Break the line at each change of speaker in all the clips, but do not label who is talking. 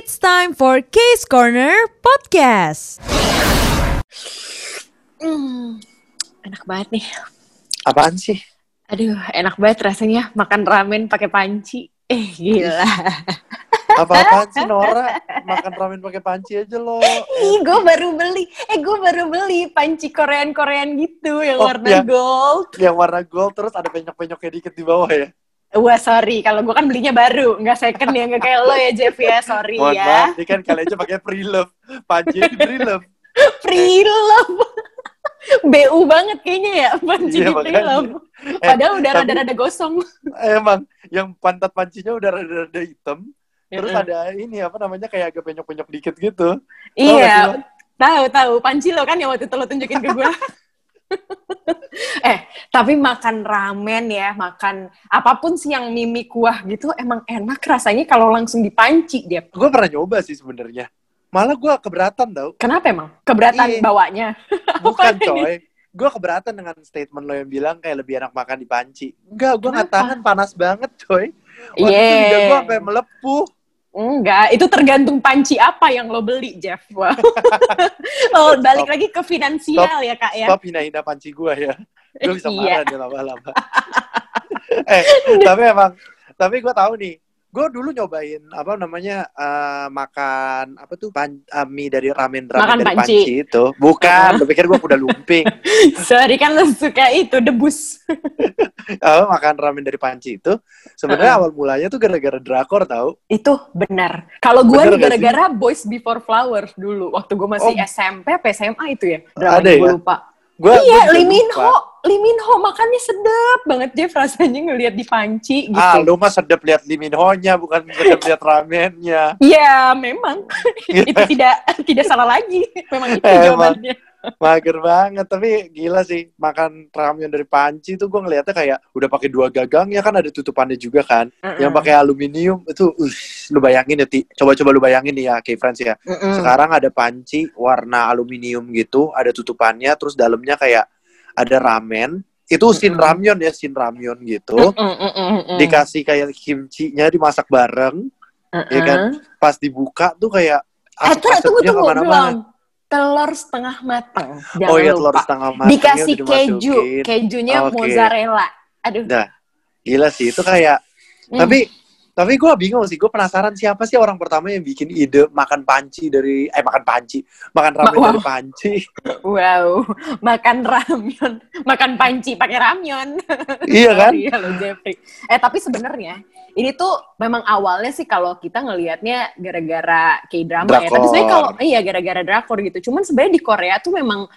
It's time for Case Corner Podcast.
Hmm, enak banget nih.
Apaan sih?
Aduh, enak banget rasanya makan ramen pakai panci. Eh, gila.
Apa-apaan sih Nora? Makan ramen pakai panci aja lo.
Ih, gue baru beli. Eh, gue baru beli panci Korean-Korean gitu yang
Oh,
warna
iya.
gold.
Yang warna gold terus ada penyok-penyoknya dikit di bawah ya.
Wah, sorry. Kalau gue kan belinya baru. Nggak second ya. Nggak kayak lo ya, Jeff ya. Sorry
Mohon
ya.
maaf, ini kan kali aja pakai pre-love. Panci di pre-love.
Pre-love. BU banget kayaknya ya. Panci
Iya,
pre-love.
Eh,
Padahal udah
tapi-
rada-rada gosong.
Emang yang pantat pancinya udah rada-rada hitam. Terus
Mm-mm.
ada ini apa namanya kayak agak penyok-penyok dikit gitu.
Iya, tahu tahu. Panci lo kan yang waktu itu lo tunjukin ke gue. eh, tapi makan ramen ya, makan apa pun sih yang mimi kuah gitu emang enak rasanya kalau langsung dipanci dia.
Gue pernah nyoba sih sebenarnya. Malah gue keberatan tau.
Kenapa emang? Keberatan
Iya.
bawanya.
Bukan coy. Gue keberatan dengan statement lo yang bilang kayak lebih enak makan di panci. Enggak, gue nggak
Kenapa?
tahan panas banget coy. Waktu itu
Iya.
gue sampai melepuh.
Enggak, itu tergantung panci apa yang lo beli, Jeff. Wah. oh, balik
Stop.
lagi ke finansial ya, Kak ya.
Stop hina-hina panci gue ya. Gue bisa
Iya.
marah deh lama-lama. eh, tapi emang, tapi gue tahu nih. Gue dulu nyobain apa namanya eh, makan apa tuh pan, eh, mie dari ramen ramen
Makan
dari
panci.
panci, itu. Bukan, lo pikir gue udah lumping.
Sorry kan lo suka itu debus.
Eh, makan ramen dari panci itu. Sebenarnya
Uh-uh.
awal mulanya tuh gara-gara drakor tahu.
Itu benar. Kalau gue gara-gara Boys Before Flowers dulu. Waktu gue masih
Oh.
SMP, apa SMA itu ya?
Ada
gue
ya?
lupa.
Gua,
iya,
gua juga
Lee Min
lupa.
Ho. Lee Min Ho makannya sedap banget Jeff rasanya ngelihat di panci gitu.
Ah, lu mah sedep lihat liminhonya, bukan sedep lihat ramennya.
Ya, memang. itu tidak tidak salah lagi. Memang itu
Emang.
jawabannya.
Mager banget, tapi gila sih makan ramen dari panci tuh gue ngeliatnya kayak udah pakai dua gagang ya kan ada tutupannya juga kan. Yang pakai aluminium itu, uh, lu bayangin ya Ti. Coba-coba lu bayangin nih ya, kayak friends ya.
Mm-mm.
Sekarang ada panci warna aluminium gitu, ada tutupannya, terus dalamnya kayak ada ramen. Itu sin
Mm-mm.
ramyon ya, sin ramyon gitu. Dikasih kayak kimchi-nya dimasak bareng, ya kan? Pas dibuka tuh kayak
Eh, tunggu, tunggu, tunggu, belum. Telur setengah matang. Jangan
Oh iya,
lupa.
telur setengah matangnya
Dikasih keju. Kejunya
Oke.
mozzarella. Aduh.
Dah. Gila sih, itu kayak
Hmm.
tapi tapi gue bingung sih, gue penasaran siapa sih orang pertama yang bikin ide makan panci dari eh makan panci, makan ramen
Wow.
dari panci.
Wow, makan ramyon, makan panci pakai ramyon.
iya kan?
Iya lo Jeffrey. Eh tapi sebenarnya ini tuh memang awalnya sih kalau kita ngelihatnya gara-gara K-drama ya. Tapi sebenarnya kalau iya gara-gara drakor gitu. Cuman sebenarnya di Korea tuh memang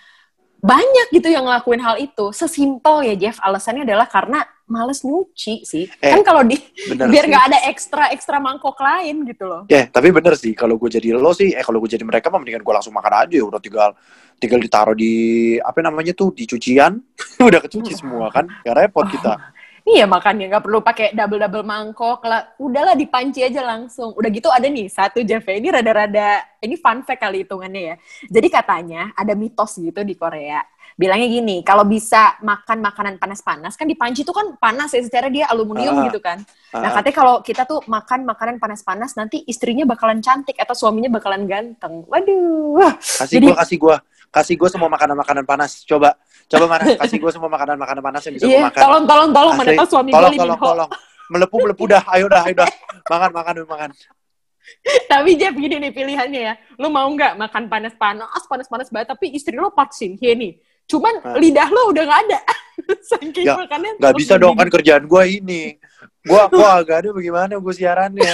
banyak gitu yang ngelakuin hal itu. Sesimpel ya Jeff, alasannya adalah karena males nyuci sih.
Eh,
kan kalau di biar nggak ada ekstra ekstra mangkok lain gitu loh.
Ya, tapi bener sih kalau gue jadi lo sih, eh kalau gue jadi mereka mah mendingan gue langsung makan aja, udah tinggal tinggal ditaruh di apa namanya tuh di cucian, udah kecuci semua kan, gak repot kita.
Iya makanya nggak perlu pakai double double mangkok lah. Udahlah dipanci aja langsung. Udah gitu ada nih satu Jeff ini rada-rada ini fun fact kali hitungannya ya. Jadi katanya ada mitos gitu di Korea. Bilangnya gini, kalau bisa makan makanan panas-panas kan di panci tuh kan panas ya secara dia aluminium
Ah.
gitu kan. Nah
Ah,
katanya kalau kita tuh makan makanan panas-panas nanti istrinya bakalan cantik atau suaminya bakalan ganteng. Waduh.
kasih
jadi-
gue, kasih gue, kasih gue semua makanan-makanan panas. Coba, coba mana? Kasih gue semua makanan-makanan panas yang bisa gue
Iya,
makan.
tolong tolong tolong mana tahu suami gue
tolong,
Lee
tolong,
Ho.
tolong. Melepuh, melepuh dah. Ayo dah, ayo dah. Makan, makan, makan.
Tapi Jeff gini nih pilihannya ya. Lu mau nggak makan panas-panas, panas-panas banget, tapi istri lu Park Shin Hye nih. Cuman
Hah?
lidah lu udah nggak ada. Saking
Ya,
makannya.
Gak
terus
bisa dong kan kerjaan gue ini. Gue, gue agak ada bagaimana gue siarannya.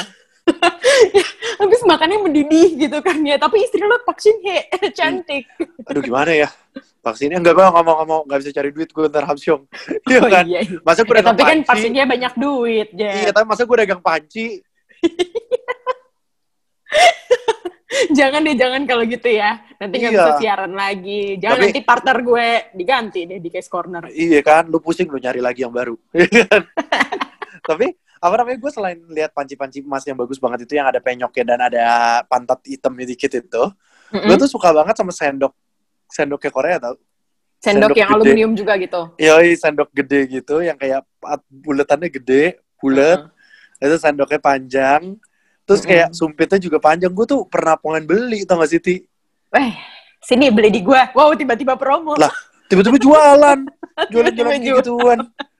Habis makannya mendidih gitu kan ya. Tapi istri lu Park Shin Hye. Cantik.
Aduh gimana ya? Vaksinnya enggak bang, nggak mau nggak mau nggak bisa cari duit gue ntar hamsyong. Iya
Oh,
kan?
iya, iya.
Masa gue
Ya, tapi kan
panci?
Shin Hye banyak duit,
Iya,
Jeff.
tapi masa gue dagang panci?
jangan deh, jangan kalau gitu ya. Nanti nggak
Iya.
bisa siaran lagi. Jangan
Tapi-
nanti partner gue diganti deh di case corner.
Iya kan, lu pusing lu nyari lagi yang baru. Iya kan? tapi apa namanya gue selain lihat panci-panci emas yang bagus banget itu yang ada penyoknya dan ada pantat hitamnya dikit itu, gue
Mm-mm.
tuh suka banget sama sendok sendoknya Korea tau?
Sendok,
sendok
yang
gede.
aluminium juga gitu.
Yoi, sendok gede gitu yang kayak buletannya gede, bulet.
Heeh.
Itu sendoknya panjang. Terus kayak sumpitnya juga panjang. Gue tuh pernah pengen beli, tau gak sih, Ti?
Eh, sini beli di gua. Wow, tiba-tiba promo.
Lah, tiba-tiba jualan. Jualan-jualan gituan.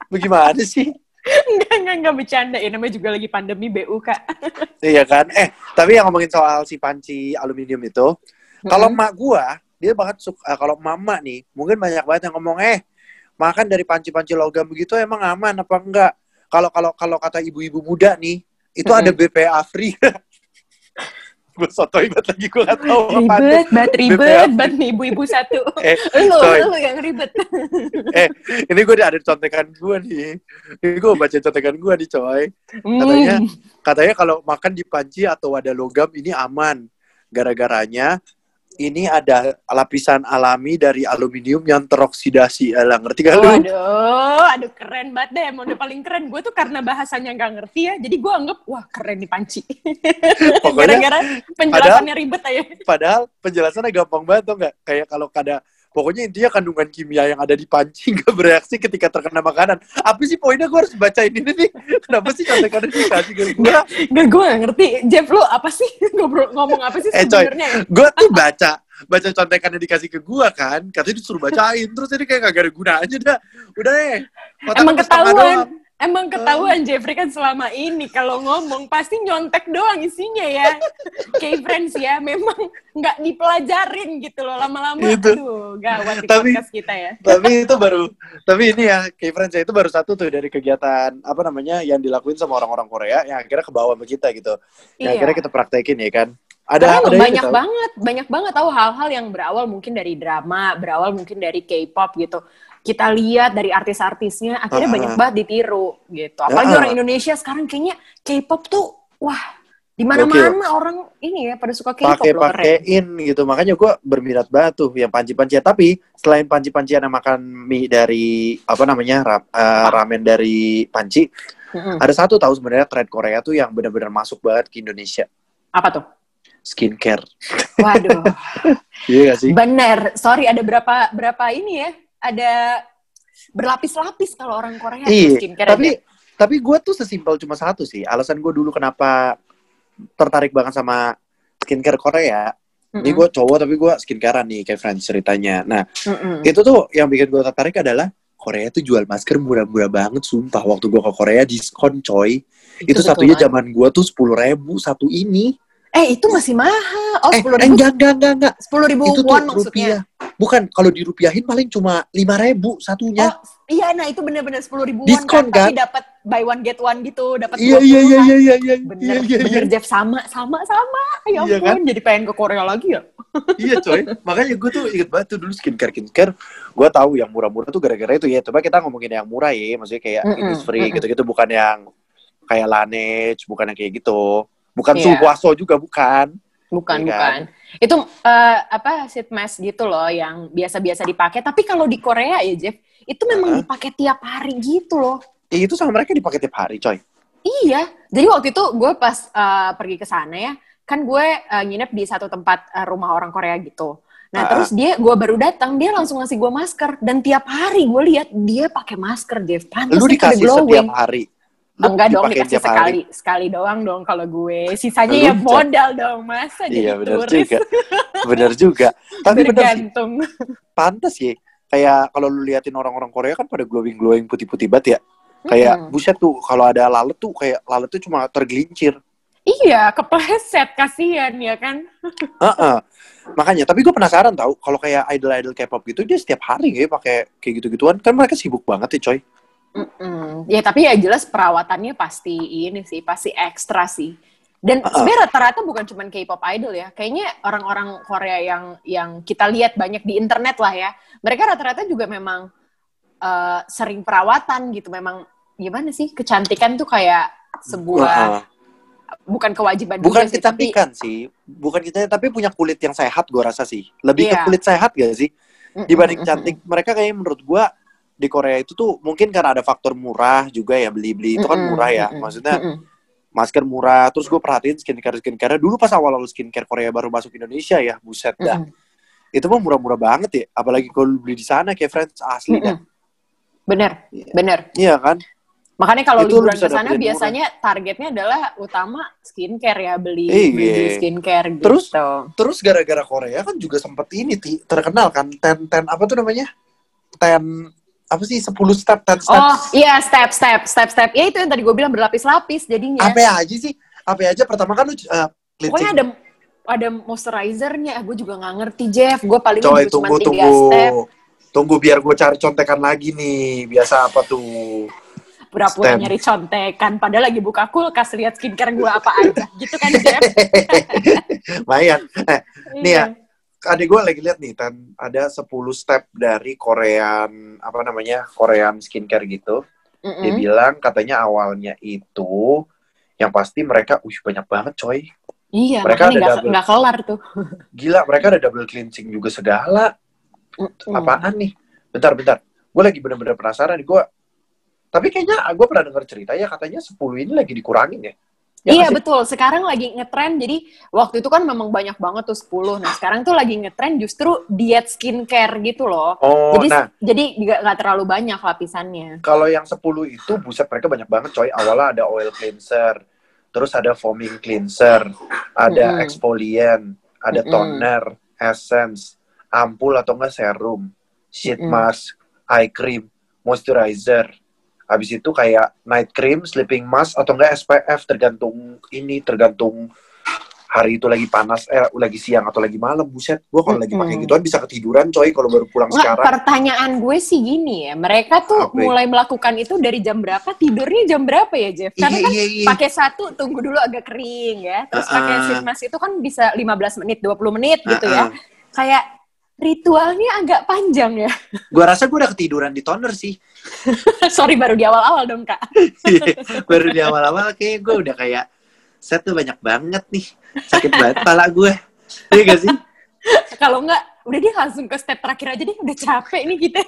Bagaimana sih?
enggak, enggak, enggak bercanda. Ya, namanya juga lagi pandemi BU, Kak.
Iya kan? Eh, tapi yang ngomongin soal si panci aluminium itu, kalau emak gua, dia banget suka, kalau mama nih, mungkin banyak banget yang ngomong, eh, makan dari panci-panci logam begitu emang aman apa enggak? Kalau kalau kalau kata ibu-ibu muda nih, itu ada BPA free. gue sotoy banget lagi, gue gak tahu apa
Ribet, banget ribet, banget nih ibu-ibu satu.
Eh,
Lu, lu yang ribet.
eh, ini gue ada contekan gue nih. Ini gue baca contekan gue nih, coy. Katanya,
Hmm.
katanya kalau makan di panci atau wadah logam ini aman. Gara-garanya ini ada lapisan alami dari aluminium yang teroksidasi. Alah, ngerti gak lu?
Waduh, aduh keren banget deh. Emang udah paling keren. Gue tuh karena bahasanya nggak ngerti ya, jadi gue anggap, wah keren nih panci.
Pokoknya,
Gara-gara penjelasannya ribet aja.
padahal penjelasannya gampang banget tuh nggak? Kayak kalau ada, pokoknya intinya kandungan kimia yang ada di panci nggak bereaksi ketika terkena makanan. Apa sih poinnya gue harus bacain ini nih? Kenapa sih contekannya dikasih ke gue?
Gak, gue gak ngerti. Jeff, lu apa sih? Ngobrol, ngomong apa sih
Eh,
sebenarnya?
gue tuh baca baca contekannya dikasih ke gua kan katanya disuruh bacain terus ini kayak gak ada gunanya dah udah deh Kotak
Emang ketahuan. Emang ketahuan Jeffrey kan selama ini kalau ngomong pasti nyontek doang isinya ya. Kayak friends ya, memang nggak dipelajarin gitu loh lama-lama.
Itu.
Aduh, gawat di
Tapi-
podcast kita ya.
tapi itu baru tapi ini ya kayak friends itu baru satu tuh dari kegiatan apa namanya yang dilakuin sama orang-orang Korea yang akhirnya ke bawah sama kita gitu yang
Iya.
akhirnya kita praktekin ya kan ada ada
banyak
tau.
banget, banyak banget tahu hal-hal yang berawal mungkin dari drama, berawal mungkin dari K-pop gitu. Kita lihat dari artis-artisnya, akhirnya
Ah.
banyak banget ditiru gitu. Apalagi
Ah.
orang Indonesia sekarang kayaknya K-pop tuh, wah, di mana-mana orang ini ya pada suka K-pop
pakai
loh
pakein gitu makanya gua berminat banget tuh yang panci-pancian tapi selain panci-pancian yang makan mie dari apa namanya ra- eh, ramen dari panci
Mm-mm.
ada satu tahu sebenarnya tren Korea tuh yang benar-benar masuk banget ke Indonesia
Apa tuh?
skincare
Waduh,
iya gak sih
bener. Sorry, ada berapa berapa ini ya? Ada berlapis-lapis kalau orang Korea
Iya,
skincare
tapi
aja.
tapi gue tuh sesimpel cuma satu sih. Alasan gue dulu kenapa tertarik banget sama skincare Korea. Ini
Mm-mm.
gue cowok tapi gue skincarean nih kayak friends ceritanya. Nah
Mm-mm.
itu tuh yang bikin gue tertarik adalah Korea tuh jual masker murah-murah banget sumpah waktu gue ke Korea diskon coy. Itu,
betul
satunya zaman gue tuh sepuluh ribu satu ini.
Eh, itu masih mahal. Oh,
eh,
sepuluh
eh,
ribu,
enggak enggak enggak enggak.
sepuluh ribu
Itu tuh
maksudnya.
rupiah. Bukan kalau dirupiahin paling cuma lima ribu satunya.
Oh, iya, nah itu bener-bener sepuluh ribu won
Diskon,
kan, tapi
kan?
dapat buy one get one gitu, dapat
iya
20
iya iya
kan.
iya iya iya
Bener,
iya iya
bener
iya
Jeff sama, sama, sama. Ya
Iya,
ampun, jadi pengen ke Korea lagi ya.
iya coy makanya gue tuh inget banget tuh dulu skincare skincare gue tahu yang murah-murah tuh gara-gara itu ya coba kita ngomongin yang murah ya maksudnya kayak
Mm-mm,
Innisfree
mm-mm.
gitu-gitu bukan yang kayak Laneige bukan yang kayak gitu bukan
Iya.
Sulwaso juga bukan
Bukan,
Iya kan?
Itu eh, apa sheet mask gitu loh yang biasa-biasa dipakai. Tapi kalau di Korea ya Jeff, itu memang
Uh-huh.
dipakai tiap hari gitu loh.
Eh, itu sama mereka dipakai tiap hari coy
Iya. Jadi waktu itu gue pas eh, pergi ke sana ya, kan gue eh, nginep di satu tempat eh, rumah orang Korea gitu. Nah,
Ah.
terus dia gue baru datang, dia langsung ngasih gue masker dan tiap hari gue lihat dia pakai masker, Jeff. Pantes
lu dikasih
glowing.
setiap hari
Enggak dong, dikasih sekali.
hari.
Sekali doang dong kalau gue. Sisanya
Lu
ya modal dong, masa jadi
iya benar
turis.
juga benar juga tapi
Bergantung.
pantas ya kayak kalau lu liatin orang-orang Korea kan pada glowing glowing putih-putih banget ya kayak
Mm-mm.
buset tuh kalau ada lalat tuh kayak lalat tuh cuma tergelincir
Iya, kepleset kasihan ya kan.
Heeh. Makanya, tapi gue penasaran tau kalau kayak idol-idol K-pop gitu dia setiap hari ya pakai kayak gitu-gituan. Kan mereka sibuk banget ya, coy.
Mm-mm. Ya tapi ya jelas perawatannya pasti ini sih, pasti ekstra sih. Dan
Uh-uh.
sebenarnya rata-rata bukan cuma K-pop idol ya. Kayaknya orang-orang Korea yang yang kita lihat banyak di internet lah ya. Mereka rata-rata juga memang eh, sering perawatan gitu. Memang gimana sih? Kecantikan tuh kayak sebuah
Heeh.
bukan kewajiban
Bukan
juga sih, tapi
kecantikan sih. Bukan kita tapi punya kulit yang sehat gue rasa sih. Lebih
Iya.
ke kulit sehat gak sih? Dibanding
mm-mm.
cantik. Mereka kayak menurut gue di Korea itu tuh mungkin karena ada faktor murah juga ya beli-beli itu kan murah ya. Maksudnya masker murah. Terus gue perhatiin skincare skincare dulu pas awal-awal skincare Korea baru masuk Indonesia ya, buset dah. Itu mah murah-murah banget ya. Apalagi kalau beli di sana kayak friends asli dah.
Bener,
Iya.
bener.
Iya kan?
Makanya kalau liburan ke sana biasanya targetnya adalah utama skincare ya beli,
Iya.
beli skincare gitu.
Terus? Terus gara-gara Korea kan juga sempet ini ti terkenal kan ten ten apa tuh namanya ten apa sih 10 step ten steps
Oh iya step step step step ya itu yang tadi gue bilang berlapis-lapis jadinya.
apa aja sih apa aja pertama kan lu uh,
Pokoknya ada ada moisturizernya. Gue juga nggak ngerti Jeff. Gue paling
coy
juga cuma
tunggu tunggu
step.
tunggu biar gue cari contekan lagi nih biasa apa tuh
Pura-pura
Step.
nyari contekan. Padahal lagi buka kulkas lihat skincare gue apa aja. gitu kan Jeff.
lumayan eh, Nih ya, Adek gue lagi lihat nih ten ada 10 step dari Korean apa namanya Korean skincare gitu
Mm-mm.
dia bilang katanya awalnya itu yang pasti mereka uh banyak banget coy
Iya,
Mereka ada
nggak
double.
nggak kelar tuh.
gila mereka ada double cleansing juga segala
Mm-mm.
apaan nih bentar bentar gue lagi bener-bener penasaran gue tapi kayaknya gue pernah dengar cerita ya katanya 10 ini lagi dikurangin ya Ya
iya
nggak sih?
betul. Sekarang lagi ngetren. Jadi waktu itu kan memang banyak banget tuh 10. Nah sekarang tuh lagi ngetren justru diet skincare gitu loh.
oh
jadi
nah
jadi nggak terlalu banyak lapisannya.
kalau yang 10 itu buset mereka banyak banget coy awalnya ada oil cleanser terus ada foaming cleanser ada
Mm-mm.
exfoliant ada
Mm-mm.
toner essence ampul atau enggak serum sheet
Mm-mm.
mask eye cream moisturizer habis itu kayak night cream sleeping mask atau enggak SPF tergantung ini tergantung hari itu lagi panas eh lagi siang atau lagi malam buset gua kalau lagi pakai gituan bisa ketiduran coy kalau baru pulang
Nggak,
sekarang
pertanyaan gue sih gini ya. Mereka tuh
Apa ya?
mulai melakukan itu dari jam berapa? Tidurnya jam berapa ya Jeff? Karena
iya
kan
iya iya
pakai satu tunggu dulu agak kering ya. Terus
Uh-uh.
pakai sheet mask itu kan bisa 15 menit, 20 menit gitu ya.
Uh-uh.
Kayak ritualnya agak panjang ya.
Gua rasa gua udah ketiduran di toner sih.
Sorry baru di awal-awal dong Kak.
Baru di awal-awal kayak gue udah kayak set tuh banyak banget nih. Sakit banget pala gue. Iya gak sih?
Kalau enggak, udah dia langsung ke step terakhir aja deh. Udah capek nih kita.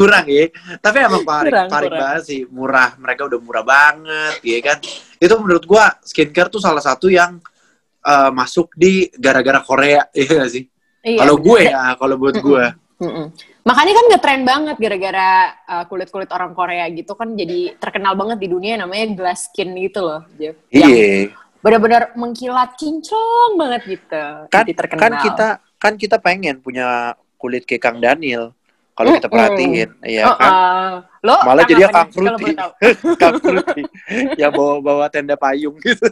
Kurang ya. Tapi emang paling,
Kurang,
paling
kurang.
banget sih. Murah. Mereka udah murah banget. ya kan. Itu menurut gue skincare tuh salah satu yang eh, masuk di gara-gara Korea. Iya gak sih?
Iya.
Kalau gue ya. Kalau buat gue.
Mm-mm. Makanya kan ngetren banget gara-gara uh, kulit-kulit orang Korea gitu kan jadi terkenal banget di dunia namanya glass skin gitu loh, Jeff.
Iya.
benar-benar mengkilat kinclong banget gitu.
Kan,
jadi terkenal.
kan kita kan kita pengen punya kulit kayak Kang Daniel. Kalau kita perhatiin. Iya
Oh,
kan?
uh, lo
Malah jadi Kang Fruity. Kang Fruity. yang bawa-bawa tenda payung gitu.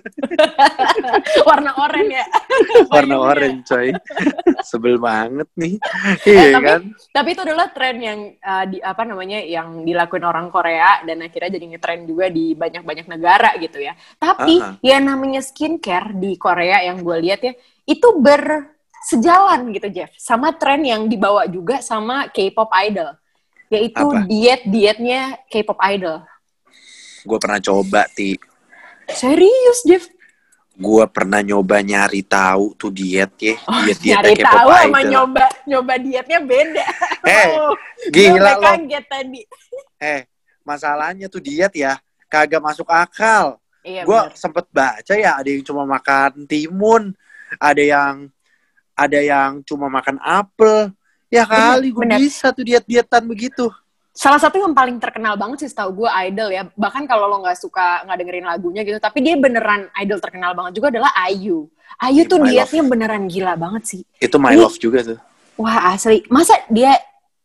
Warna oranye ya.
warna orange coy sebel banget nih
Eh,
iya
tapi-
kan
Tapi itu adalah tren yang uh, di apa namanya yang dilakuin orang Korea dan akhirnya jadi ngetren juga di banyak-banyak negara gitu ya. Tapi
Uh-uh.
yang namanya skincare di Korea yang gue lihat ya itu bersejalan gitu Jeff sama tren yang dibawa juga sama K-pop idol yaitu
Apa?
diet-dietnya K-pop idol.
gue pernah coba ti
Serius Jeff?
gue pernah nyoba nyari tahu tuh diet ya diet diet
Oh, Nyari
K-pop
tahu sama
idol
nyoba nyoba dietnya beda.
Eh,
Oh,
gila lo.
kaget tadi.
eh masalahnya tuh diet ya kagak masuk akal
Iya,
gue sempet baca ya ada yang cuma makan timun ada yang ada yang cuma makan apel ya kali gue bisa tuh diet dietan begitu
Salah satu yang paling terkenal banget sih setahu gue Idol ya. Bahkan kalau lo nggak suka nggak dengerin lagunya gitu, tapi dia beneran Idol terkenal banget juga adalah Ayu. Ayu tuh
My
dietnya beneran gila banget sih.
itu my
Ini-
love juga tuh
Wah asli. Masa dia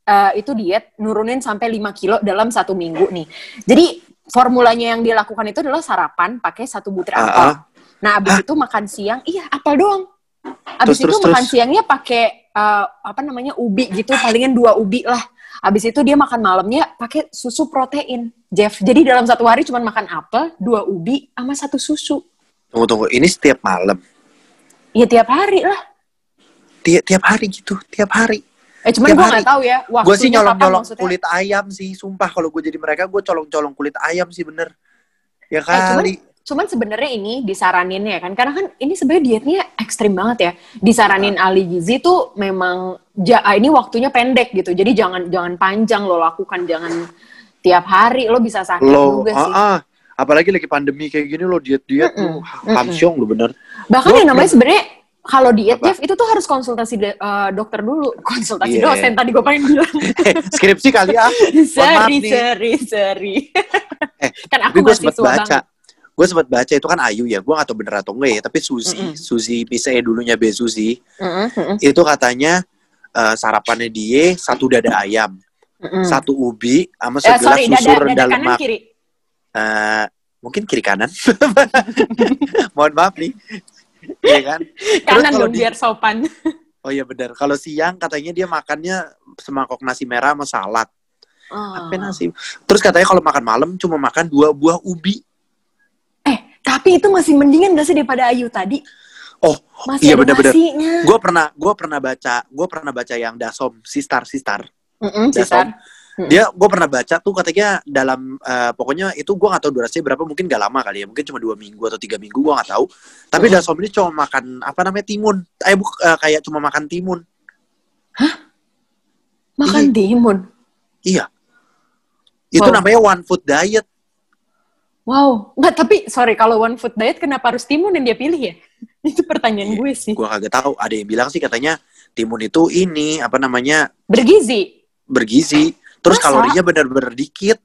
eh, itu diet nurunin sampai 5 kilo dalam satu minggu nih. Jadi formulanya yang dia lakukan itu adalah sarapan pakai satu butir
Ah,
apel.
ah.
Nah abis itu makan siang, iya apel doang.
Terus,
Abis itu
terus,
makan
terus.
siangnya pakai eh, apa namanya ubi gitu, palingan dua ubi lah. Abis itu dia makan malamnya pakai susu protein, Jeff. Jadi dalam satu hari cuma makan apel, dua ubi, sama satu susu.
tunggu tunggu ini setiap malam
Ya tiap hari lah.
tiap tiap hari gitu tiap hari
Eh cuman gue nggak tahu ya
gue sih nyolong
kapan
nyolong
maksudnya.
kulit ayam sih sumpah kalau gue jadi mereka gue colong colong kulit ayam sih bener ya
Eh, cuman
kali
cuman sebenarnya ini disaranin ya kan karena kan ini sebenarnya dietnya ekstrim banget ya disaranin
Ah.
ahli gizi tuh memang ja, ah, ini waktunya pendek gitu jadi jangan jangan panjang lo lakukan jangan tiap hari lo bisa sakit
lo
juga
ah,
sih
ah. apalagi lagi pandemi kayak gini lo diet diet
Mm-mm,
lo hamsyong lo bener
bahkan
Lo-
yang namanya sebenarnya kalau diet
Apa?
Jeff itu tuh harus konsultasi de- eh, dokter dulu. Konsultasi
Iya.
dosen tadi gue pengen bilang.
Skripsi kali ah. maaf
sorry, sorry, sorry.
Eh,
kan
Tapi
aku masih
baca. Gue sempat baca itu kan Ayu ya. Gue gak tau bener atau enggak ya. Tapi Suzy,
Mm-mm.
Suzy bisa dulunya B Suzy.
Mm-mm, mm-mm,
Itu katanya eh, sarapannya dia satu dada ayam,
mm-mm.
satu ubi, sama
Eh,
segelas
sorry,
susu
dada,
rendah lemak.
kiri.
Eh, mungkin kiri kanan. Mohon maaf nih. Iya kan?
Kanan dong biar sopan.
Oh iya benar. Kalau siang katanya dia makannya semangkok nasi merah sama salad. Apa
Oh.
nasi? Terus katanya kalau makan malam cuma makan dua buah ubi.
Tapi itu masih mendingan gak sih daripada Ayu tadi?
Oh,
Masih
iya
nasinya.
gue pernah gue pernah baca gue pernah baca yang dasom sistar sistar
Mm-mm,
Dasom.
Mm.
dia gue pernah baca tuh katanya dalam eh, pokoknya itu gue gak tahu durasinya berapa mungkin gak lama kali ya mungkin cuma dua minggu atau tiga minggu gue gak tahu tapi
Mm.
dasom ini cuma makan apa namanya timun eh bu, eh, kayak cuma makan timun
Makan timun.
iya itu
Wow.
namanya one food diet
Wow. Nggak, tapi sorry, kalau one food diet kenapa harus timun yang dia pilih ya? itu pertanyaan
Iya,
gue sih.
gue kagak tahu ada yang bilang sih katanya timun itu ini apa namanya
Bergizi.
bergizi terus
Masa?
kalorinya bener-bener dikit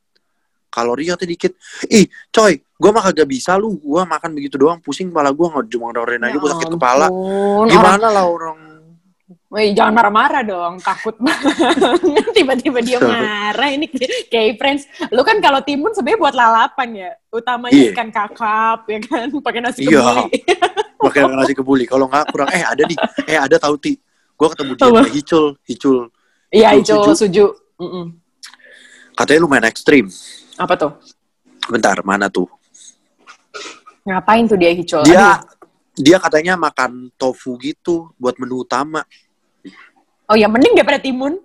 kalorinya tuh dikit ih coy gue mah kagak bisa lu gue makan begitu doang pusing kepala gue nggak cuma ngodorin aja gue sakit kepala
Ya
gimana lah orang
Wih, jangan marah-marah dong, takut banget. Tiba-tiba dia marah. Ini kayak friends. Lu kan kalau timun sebenarnya buat lalapan ya. Utamanya
Iya.
ikan kakap, ya kan? Pakai nasi
Iya.
kebuli.
pakai nasi kebuli kalau nggak kurang eh ada nih eh ada tahu ti gue ketemu dia kayak hicul hicul
Iya, itu
suju.
suju. Mm-mm.
katanya lumayan ekstrim
Apa tuh?
bentar mana tuh
Ngapain tuh dia hijau?
dia dia katanya makan tofu gitu buat menu utama
Oh ya, mending daripada timun.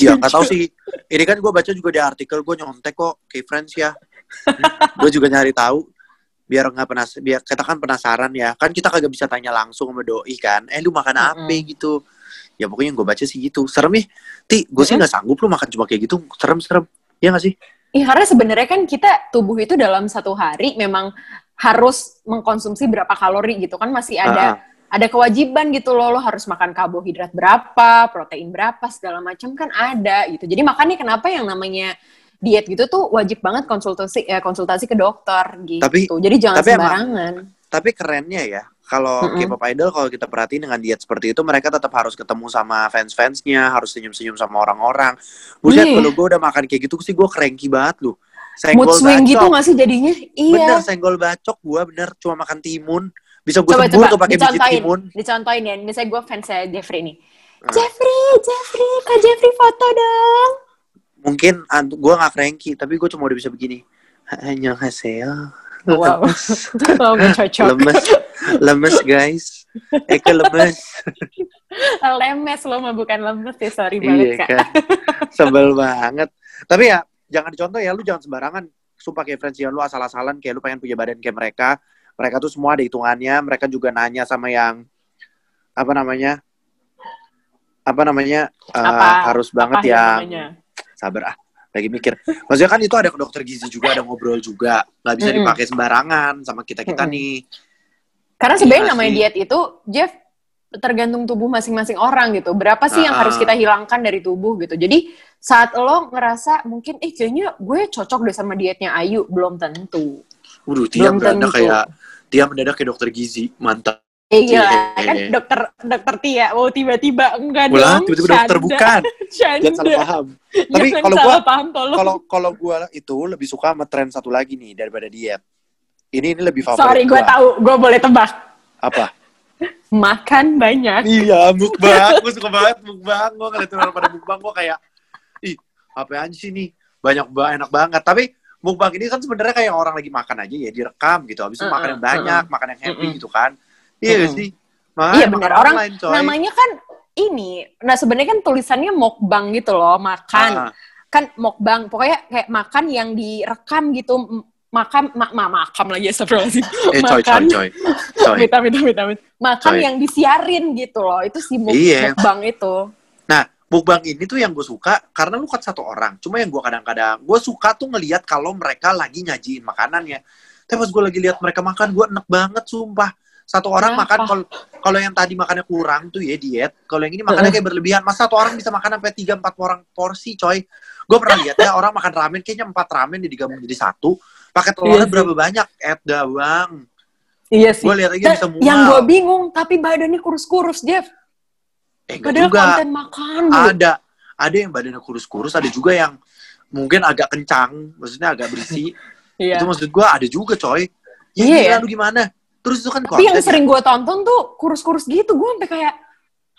Ya nggak tahu sih. Ini kan gue baca juga di artikel gue nyontek kok kayak friends ya. gue juga nyari tahu biar nggak penas biar kita kan penasaran ya kan kita kagak bisa tanya langsung sama doi kan eh lu makan apa
Mm-mm.
gitu ya pokoknya gue baca sih gitu serem nih ti gue sih
Mm-mm.
nggak sanggup lu makan cuma kayak gitu serem serem ya nggak sih
Iya, karena sebenarnya kan kita tubuh itu dalam satu hari memang harus mengkonsumsi berapa kalori gitu kan masih ada
Ah,
ada kewajiban gitu loh lo harus makan karbohidrat berapa, protein berapa segala macam kan ada gitu. Jadi makanya kenapa yang namanya diet gitu tuh wajib banget konsultasi ya konsultasi ke dokter gitu.
Tapi-
Jadi jangan
tapi emang-
sembarangan.
tapi kerennya ya kalau
Mm-mm.
K-pop idol kalau kita perhatiin dengan diet seperti itu mereka tetap harus ketemu sama fans-fansnya harus senyum-senyum sama orang-orang buset
Iya.
kalau gue udah makan kayak gitu sih gue cranky banget lu
Mood swing gitu
bacok.
nggak sih jadinya?
Bener,
Iya.
senggol bacok gue bener cuma makan timun. Bisa gue
coba
tuh pakai biji timun.
dicontohin ya. Misalnya gue fansnya Jeffrey nih.
Ah.
Jeffrey, Jeffrey, kak Jeffrey foto dong.
Mungkin gue gak cranky, tapi gue cuma udah bisa begini. Hanya hasil.
Wow. gue cocok.
Lemes, lemes guys. Eke lemes.
Lemes lo mah bukan lemes ya, sorry
iya
banget kak.
kan. Sebel banget. Tapi ya, jangan dicontoh ya, lu jangan sembarangan. Sumpah kayak friends ya, lu asal-asalan kayak lu pengen punya badan kayak mereka. Mereka tuh semua ada hitungannya. Mereka juga nanya sama yang, apa namanya, apa namanya, eh,
Apa?
harus banget
Apa
yang,
namanya?
sabar ah lagi mikir maksudnya kan itu ada ke dokter gizi juga ada ngobrol juga nggak bisa dipakai sembarangan sama kita kita nih
Karena sebenarnya
Iya
namanya diet itu, Jeff, tergantung tubuh masing-masing orang gitu. Berapa sih yang
Ah.
harus kita hilangkan dari tubuh gitu. Jadi saat lo ngerasa mungkin, eh kayaknya gue cocok deh sama dietnya Ayu, belum tentu.
Waduh,
Belum
mendadak kayak Tia mendadak kayak dokter gizi mantap
Eh gila,
Iya.
kan dokter dokter Tia, wow tiba-tiba enggak
Ulah,
dong.
tiba-tiba dokter bukan
Canda.
jangan salah paham tapi kalau gua kalau kalau gue itu lebih suka sama tren satu lagi nih daripada diet ini ini lebih favorit
Sorry, gue
gua.
tahu, gue boleh tebak.
apa
Makan banyak.
iya mukbang. Gue suka banget mukbang. Gue ngeliatin orang pada mukbang gue kayak ih apaan sih nih banyak banget enak banget. Tapi mukbang ini kan sebenarnya kayak orang lagi makan aja ya direkam gitu. Habis itu makan yang banyak makan yang happy gitu kan. Iya sih?
Iya
makan
benar, orang
online, coy.
namanya kan ini. Nah sebenarnya kan tulisannya mukbang gitu loh, makan.
Ah,
kan mukbang pokoknya kayak makan yang direkam gitu M- makam ma, ma, makam lagi astagfirullahaladzim
eh coy coy
makan
coy coy
minta minta minta minta. makan
Coy.
yang disiarin gitu loh itu si muk-
Iya.
mukbang itu
Nah, mukbang ini tuh yang gue suka karena lu kan satu orang. Cuma yang gue kadang-kadang gue suka tuh ngelihat kalau mereka lagi nyajiin makanannya. Tapi pas gue lagi lihat mereka makan, gue enak banget sumpah. Satu orang
Kenapa?
makan kalau kalau yang tadi makannya kurang tuh ya diet. Kalau yang ini makannya kayak berlebihan. Masa satu orang bisa makan sampai tiga empat orang porsi, coy. Gue pernah lihat ya orang makan ramen kayaknya empat ramen digabung jadi satu. Pakai telurnya
Iya
berapa banyak? Et bang.
Iya sih.
Gue lihat aja bisa mual.
yang gue bingung, tapi badannya kurus-kurus, Jeff.
eh,
Padahal
juga.
konten makan.
Ada ada yang badannya kurus-kurus, ada juga yang mungkin agak kencang, maksudnya agak berisi.
Iya.
Itu maksud gue ada juga, coy. Ya,
Iya
gila,
ya.
gimana? Terus itu kan
Tapi yang
ya.
sering gue tonton tuh kurus-kurus gitu. Gue sampai kayak,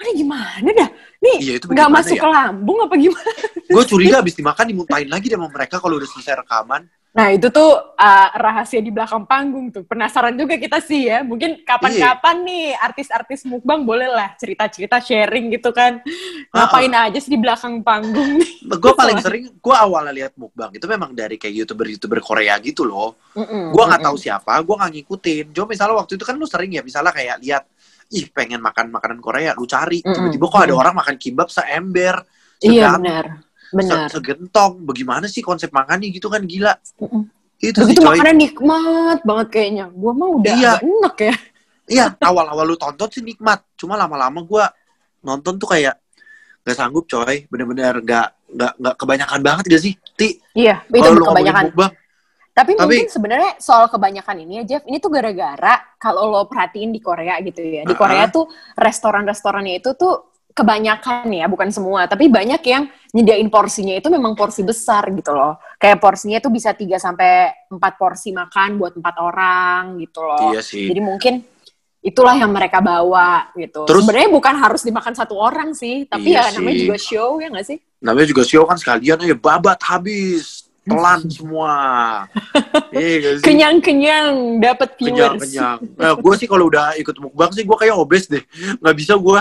ini gimana dah? Nih
Iya,
nggak
bagaimana
masuk
ya?
ke lambung apa gimana?
Gue curiga abis dimakan dimuntahin lagi deh sama mereka kalau udah selesai rekaman.
Nah itu tuh uh, rahasia di belakang panggung tuh. Penasaran juga kita sih ya. Mungkin kapan-kapan
Iya.
nih artis-artis mukbang boleh lah cerita-cerita sharing gitu kan. Ngapain aja sih di belakang panggung nih.
Gue paling sering, gue awalnya lihat mukbang itu memang dari kayak youtuber-youtuber Korea gitu loh.
Mm-mm,
Gue nggak
mm-mm.
tahu siapa, gue nggak ngikutin. Cuma misalnya waktu itu kan lu sering ya, misalnya kayak lihat, ih pengen makan makanan Korea, lu cari.
Mm-mm.
Tiba-tiba kok ada orang makan kimbab seember,
Iya
segan-
benar.
se-
Benar.
segentong. Bagaimana sih konsep makannya gitu kan gila.
Mm-mm.
Itu sih
Begitu
coy.
makannya nikmat banget kayaknya. Gua mah udah
Iya.
enak ya.
Iya, awal-awal lu tonton sih nikmat. Cuma lama-lama gue nonton tuh kayak gak sanggup coy. Bener-bener gak, gak, gak kebanyakan banget gak sih? Ti,
Iya, itu kebanyakan.
mukbang.
Tapi,
Tapi-
mungkin sebenarnya soal kebanyakan ini ya Jeff, ini tuh gara-gara kalau lo perhatiin di Korea gitu ya. Di. Korea tuh restoran-restorannya itu tuh kebanyakan ya, bukan semua, tapi banyak yang nyediain porsinya itu memang porsi besar gitu loh. Kayak porsinya tuh bisa 3 sampai 4 porsi makan buat empat orang gitu loh.
Iya sih.
Jadi mungkin itulah yang mereka bawa gitu.
Terus-
Sebenarnya bukan harus dimakan satu orang sih, tapi
Iya
ya namanya
sih.
juga show ya nggak sih?
namanya juga show kan sekalian aja babat habis telan semua iya gak
Kenyang-kenyang dapat viewers.
kenyang eh, gue sih kalau udah ikut mukbang sih gue kayak obes deh nggak bisa gue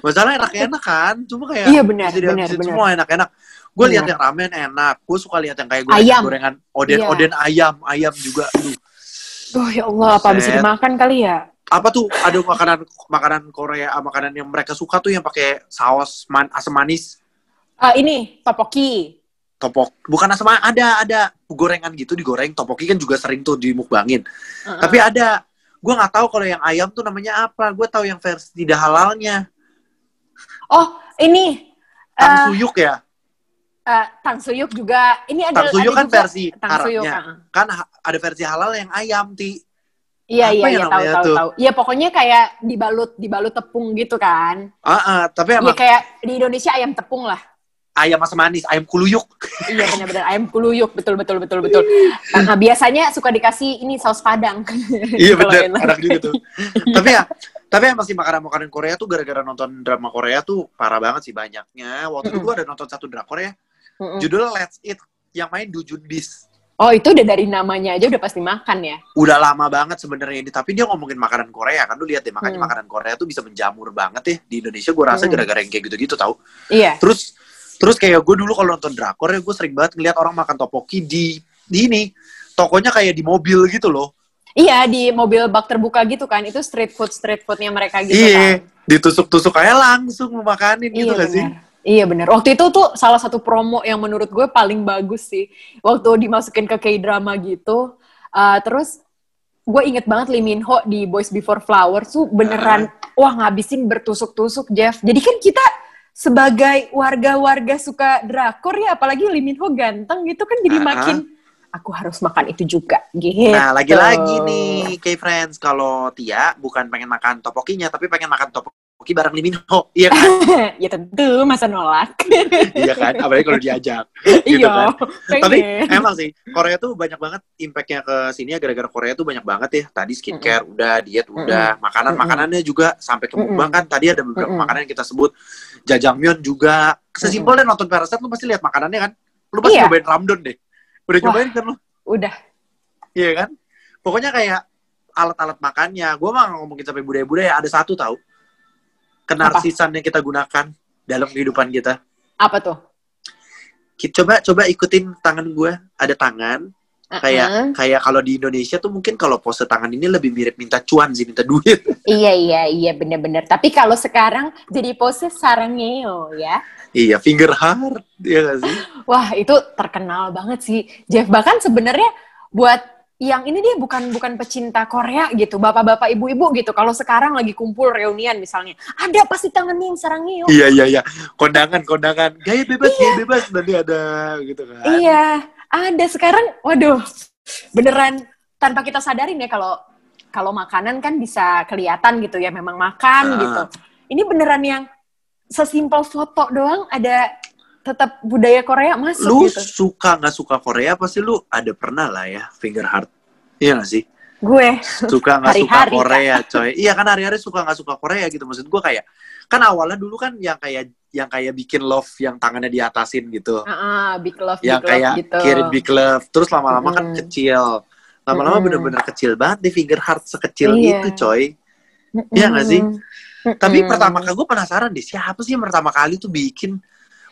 masalah enak-enak kan cuma kayak
Iya, benar,
bisa
benar, benar.
semua enak-enak gue lihat
Benar.
yang ramen enak gue suka lihat yang kayak gorengan
Ayam.
gorengan oden
Iya.
oden ayam ayam juga Aduh.
Oh ya Allah, apa bisa dimakan kali ya?
apa tuh ada makanan makanan Korea makanan yang mereka suka tuh yang pakai saus man, asam manis
Ah ini topoki.
Topok bukan asam ada ada gorengan gitu digoreng topoki kan juga sering tuh dimukbangin
Uh-uh.
Tapi ada, gue nggak tahu kalau yang ayam tuh namanya apa. Gue tahu yang versi tidak halalnya.
oh ini eh
Tangsuyuk ya.
eh, tangsuyuk juga. Ini ada
Tangsuyuk
ada
kan
juga
versi. Arabnya. Kan ada versi halal yang ayam, Ti.
Iya
Apa
iya
ya
iya tahu tahu tahu. Iya pokoknya kayak dibalut dibalut tepung gitu kan.
Ah, ah, tapi
Iya
emang
kayak di Indonesia ayam tepung lah.
Ayam asam manis, ayam kuluyuk.
iya benar-benar ayam kuluyuk betul betul betul betul. Nah, biasanya suka dikasih ini saus padang.
iya bener,
enak.
juga tuh. tapi ya, tapi yang masih makanan-makanan Korea tuh gara-gara nonton drama Korea tuh parah banget sih banyaknya. Waktu itu
Mm-mm.
gue ada nonton satu drakor ya,
Mm-mm.
judulnya Let's Eat, yang main Do Jun Bis.
Oh itu udah dari namanya aja udah pasti makan ya.
udah lama banget sebenarnya ini tapi dia ngomongin makanan Korea kan lu lihat deh makanya
Hmm.
makanan Korea tuh bisa menjamur banget ya di Indonesia gue rasa
Hmm.
gara-gara yang kayak gitu-gitu tau
Iya.
terus terus kayak gue dulu kalau nonton drakor ya gue sering banget ngeliat orang makan topoki di di ini tokonya kayak di mobil gitu loh
Iya di mobil bak terbuka gitu kan itu street food street foodnya mereka gitu
iya
kan.
ditusuk-tusuk kayak langsung makanin gitu
Iya
gak sih
benar. Iya benar. Waktu itu tuh salah satu promo yang menurut gue paling bagus sih. Waktu dimasukin ke K-drama gitu. Uh, terus gue inget banget Lee Min Ho di Boys Before Flowers tuh beneran wah ngabisin bertusuk-tusuk Jeff. Jadi kan kita sebagai warga-warga suka drakor ya apalagi Lee Min Ho ganteng gitu kan jadi
Ah.
makin aku harus makan itu juga gitu.
Nah, lagi-lagi nih, K-Friends, kalau Tia bukan pengen makan topokinya, tapi pengen makan topoki bareng Lee Min Ho. Iya kan?
ya tentu masa nolak.
iya kan? Apalagi kalau diajak. Gitu
iya.
kan? Tapi emang sih, Korea tuh banyak banget impact-nya ke sini ya, gara-gara Korea tuh banyak banget ya. Tadi skincare udah, diet udah, makanan-makanannya juga sampai ke mukbang kan. Tadi ada beberapa
Mm-mm.
makanan yang kita sebut. Jajangmyeon juga. Sesimpelnya nonton Parasite, lu pasti lihat makanannya kan? Lu pasti
Iya.
nyobain ramdon deh. Udah
Wah.
nyobain kan lu?
Udah.
Iya kan? Pokoknya kayak alat-alat makannya. Gue mah ngomongin sampai budaya-budaya. Ada satu tahu. Kenarsisan yang kita gunakan dalam kehidupan kita.
Apa tuh?
Kita coba coba ikutin tangan gue. Ada tangan. Kayak
Uh-uh.
kayak kalau di Indonesia tuh mungkin kalau pose tangan ini lebih mirip minta cuan sih, minta duit.
Iya iya iya bener-bener. Tapi kalau sekarang jadi pose sarangeo ya.
iya, finger heart. Iya gak sih?
Wah itu terkenal banget sih Jeff. Bahkan sebenarnya buat yang ini dia bukan bukan pecinta Korea gitu, bapak-bapak, ibu-ibu gitu. Kalau sekarang lagi kumpul reunian misalnya, ada pasti tangan nih sarang.
Iya iya iya. Kondangan kondangan. Gaya bebas gaya bebas nanti ada gitu kan.
Iya, ada sekarang. Waduh, beneran tanpa kita sadarin ya kalau kalau makanan kan bisa kelihatan gitu ya, memang makan
Ah.
gitu. Ini beneran yang sesimpel foto doang ada tetap budaya Korea masuk
Lu
gitu.
suka nggak suka Korea pasti lu ada pernah lah ya finger heart. Iya gak sih?
Gue
Suka nggak suka
Hari-hari,
Korea coy. Iya kan hari-hari suka nggak suka Korea gitu. Maksud gua kayak kan awalnya dulu kan yang kayak yang kayak bikin love yang tangannya diatasin gitu.
ah, big love, big
yang
love
kayak
gitu.
kirim big love terus lama-lama kan
Mm-mm.
kecil lama-lama
Mm-mm.
bener-bener kecil banget di finger heart sekecil
Iya.
itu coy. Iya nggak sih?
Mm-mm.
tapi pertama kali gue penasaran deh siapa sih yang pertama kali tuh bikin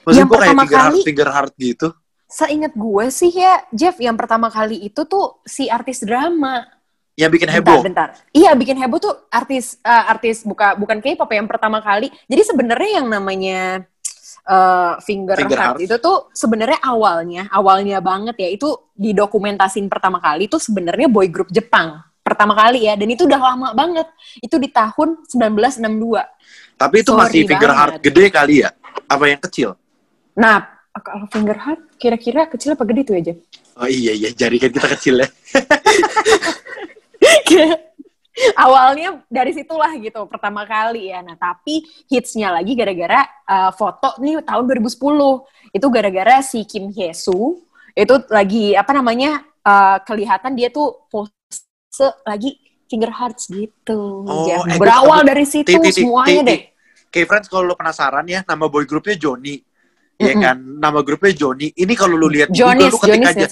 maksud
Yang
gue kayak
pertama
heart
kali-
finger heart gitu
Seingat gue sih ya, Jeff, yang pertama kali itu tuh si artis drama.
yang bikin
Bentar,
heboh
bentar. Iya, bikin heboh tuh artis eh, artis buka bukan K-pop ya, yang pertama kali. Jadi sebenarnya yang namanya eh, finger,
Finger
heart,
heart.
itu tuh sebenarnya awalnya, awalnya banget ya itu didokumentasin pertama kali itu sebenarnya boy group Jepang. Pertama kali ya, dan itu udah lama banget. Itu di tahun 1962.
tapi itu
Sorry
masih finger
banget.
heart gede kali ya apa yang kecil
Nah, kalau finger heart kira-kira kecil apa gede tuh ya, Jeff?
oh iya iya jari kan kita kecil ya.
Awalnya dari situlah gitu pertama kali ya. Nah tapi hitsnya lagi gara-gara uh, foto nih tahun 2010 itu gara-gara si Kim Hye Soo itu lagi apa namanya uh, kelihatan dia tuh pose lagi finger hearts gitu.
Oh, gua-
berawal dari situ semuanya deh.
Oke friends kalau lo penasaran ya nama boy grupnya Johnny ya
Mm-mm.
kan? Nama grupnya Johnny ini kalau lo lihat
Jonis
Google lo ketik
Jonis
aja.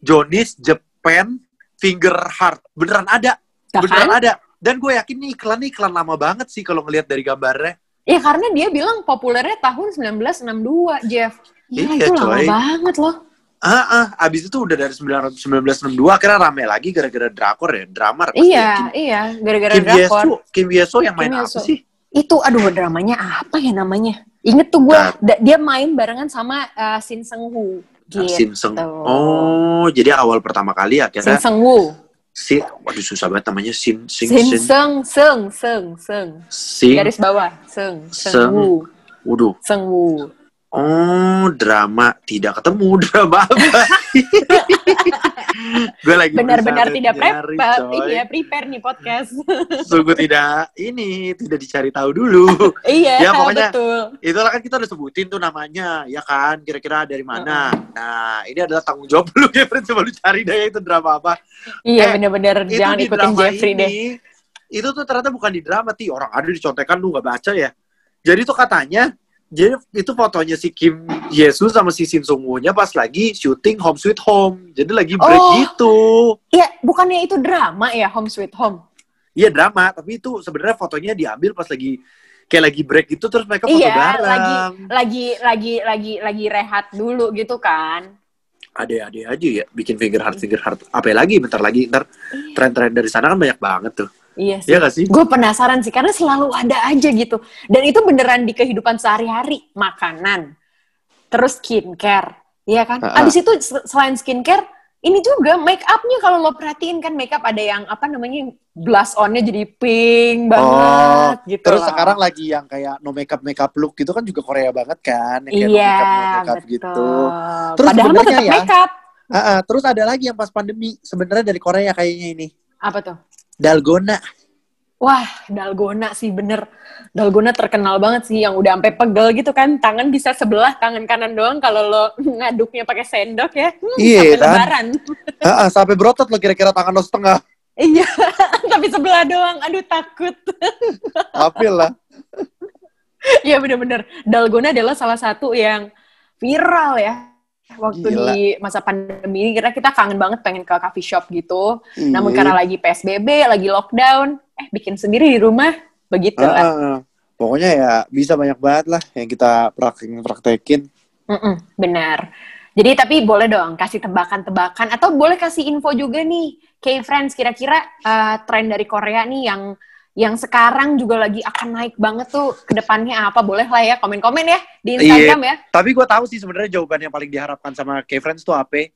Jonis Japan Finger Heart beneran ada.
Nah,
beneran
kan?
ada. Dan gue yakin nih iklan nih iklan lama banget sih kalau ngelihat dari gambarnya.
Ya karena dia bilang populernya tahun 1962 Jeff. Ya,
Iya,
itu lama
coy.
banget loh.
Ah ah abis itu udah dari 19 1962 akhirnya rame lagi gara-gara drakor ya drama ya.
iya
Kim,
iya gara-gara
Kim
drakor.
Yeso Kim Yeso yang main
Kim
apa
Yeso.
sih
itu aduh dramanya apa ya namanya? Inget tuh gue
Nah.
dia main barengan sama uh, Shin Seung Woo
Ah,
gitu.
Shin Seung oh jadi awal pertama kali
Shin
akhirnya
Seung Woo.
si waduh susah banget namanya Shin Shin
Shin Seung Seung Seung Seung.
Shin
garis bawah Seung
Seung.
Seung Woo.
Waduh.
Seung Woo
Oh, drama tidak ketemu drama apa? gue lagi
benar-benar tidak
nyari,
prepare iya prepare nih podcast
Sungguh tidak ini tidak dicari tahu dulu.
iya
Ya, pokoknya-
betul
Itulah kan kita udah sebutin tuh namanya, ya kan? Kira-kira dari mana? Nah, ini adalah tanggung jawab lu, Kevin. Coba lu cari deh itu drama apa.
iya
Eh,
bener-bener
Itu
jangan
di
ikutin Jeffrey
ini,
deh
Itu tuh ternyata bukan di drama, ti orang ada dicontekan lu nggak baca ya. Jadi tuh katanya, jadi itu fotonya si Kim Yesus sama si Shin Sung Woo-nya pas lagi syuting Home Sweet Home. Jadi lagi break
Oh.
gitu.
iya bukannya itu drama ya Home Sweet Home
Iya drama, tapi itu sebenarnya fotonya diambil pas lagi kayak lagi break gitu terus mereka foto
Iya,
bareng.
lagi lagi lagi lagi rehat dulu gitu kan
Ade-ade aja ya bikin finger heart finger heart. Apa lagi bentar lagi ntar tren-tren dari sana kan banyak banget tuh.
Iya sih
Iya gak sih?
gue penasaran sih karena selalu ada aja gitu dan itu beneran di kehidupan sehari-hari makanan terus skincare Iya kan
Ha-ha.
abis itu se- selain skincare ini juga make upnya kalau lo perhatiin kan make up ada yang apa namanya blush onnya jadi pink banget gitu
Oh, Terus
loh.
sekarang lagi yang kayak no makeup makeup look gitu kan juga Korea banget kan, yang kayak
iya
no makeup no makeup
betul
gitu. Terus
padahal mah tetap
ya-
make up
Ah, ah, terus ada lagi yang pas pandemi sebenarnya dari Korea kayaknya ini
apa tuh
dalgona.
Wah, dalgona sih bener. Dalgona terkenal banget sih yang udah sampai pegel gitu kan. Tangan bisa sebelah, tangan kanan doang kalau lo ngaduknya pakai sendok ya. Hmm,
Iya,
sampai
kan?
lebaran.
Ah, sampai berotot lo kira-kira tangan lo setengah.
iya, tapi sebelah doang. Aduh, takut.
Apil lah.
Iya bener-bener. Dalgona adalah salah satu yang viral ya. Waktu
Gila.
di masa pandemi ini kira kita kangen banget pengen ke coffee shop gitu. Namun
Iya.
karena lagi PSBB, lagi lockdown, eh bikin sendiri di rumah, begitu lah.
ah. Pokoknya ya bisa banyak banget lah yang kita praktekin praktekin.
Mm-mm, benar. Jadi tapi boleh dong kasih tebakan-tebakan atau boleh kasih info juga nih, K-Friends kira-kira uh, tren dari Korea nih yang yang sekarang juga lagi akan naik banget tuh ke depannya apa boleh lah ya komen-komen ya di iya, Instagram iya, ya.
Tapi gue tahu sih sebenarnya jawaban yang paling diharapkan sama K-Friends tuh apa?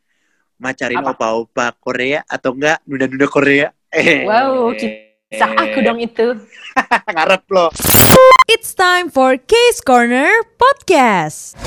Macarin opa-opa Korea atau enggak nunda-nunda Korea. Eh.
Wow, kisah aku dong itu.
Ngarep loh.
It's time for Case Corner Podcast.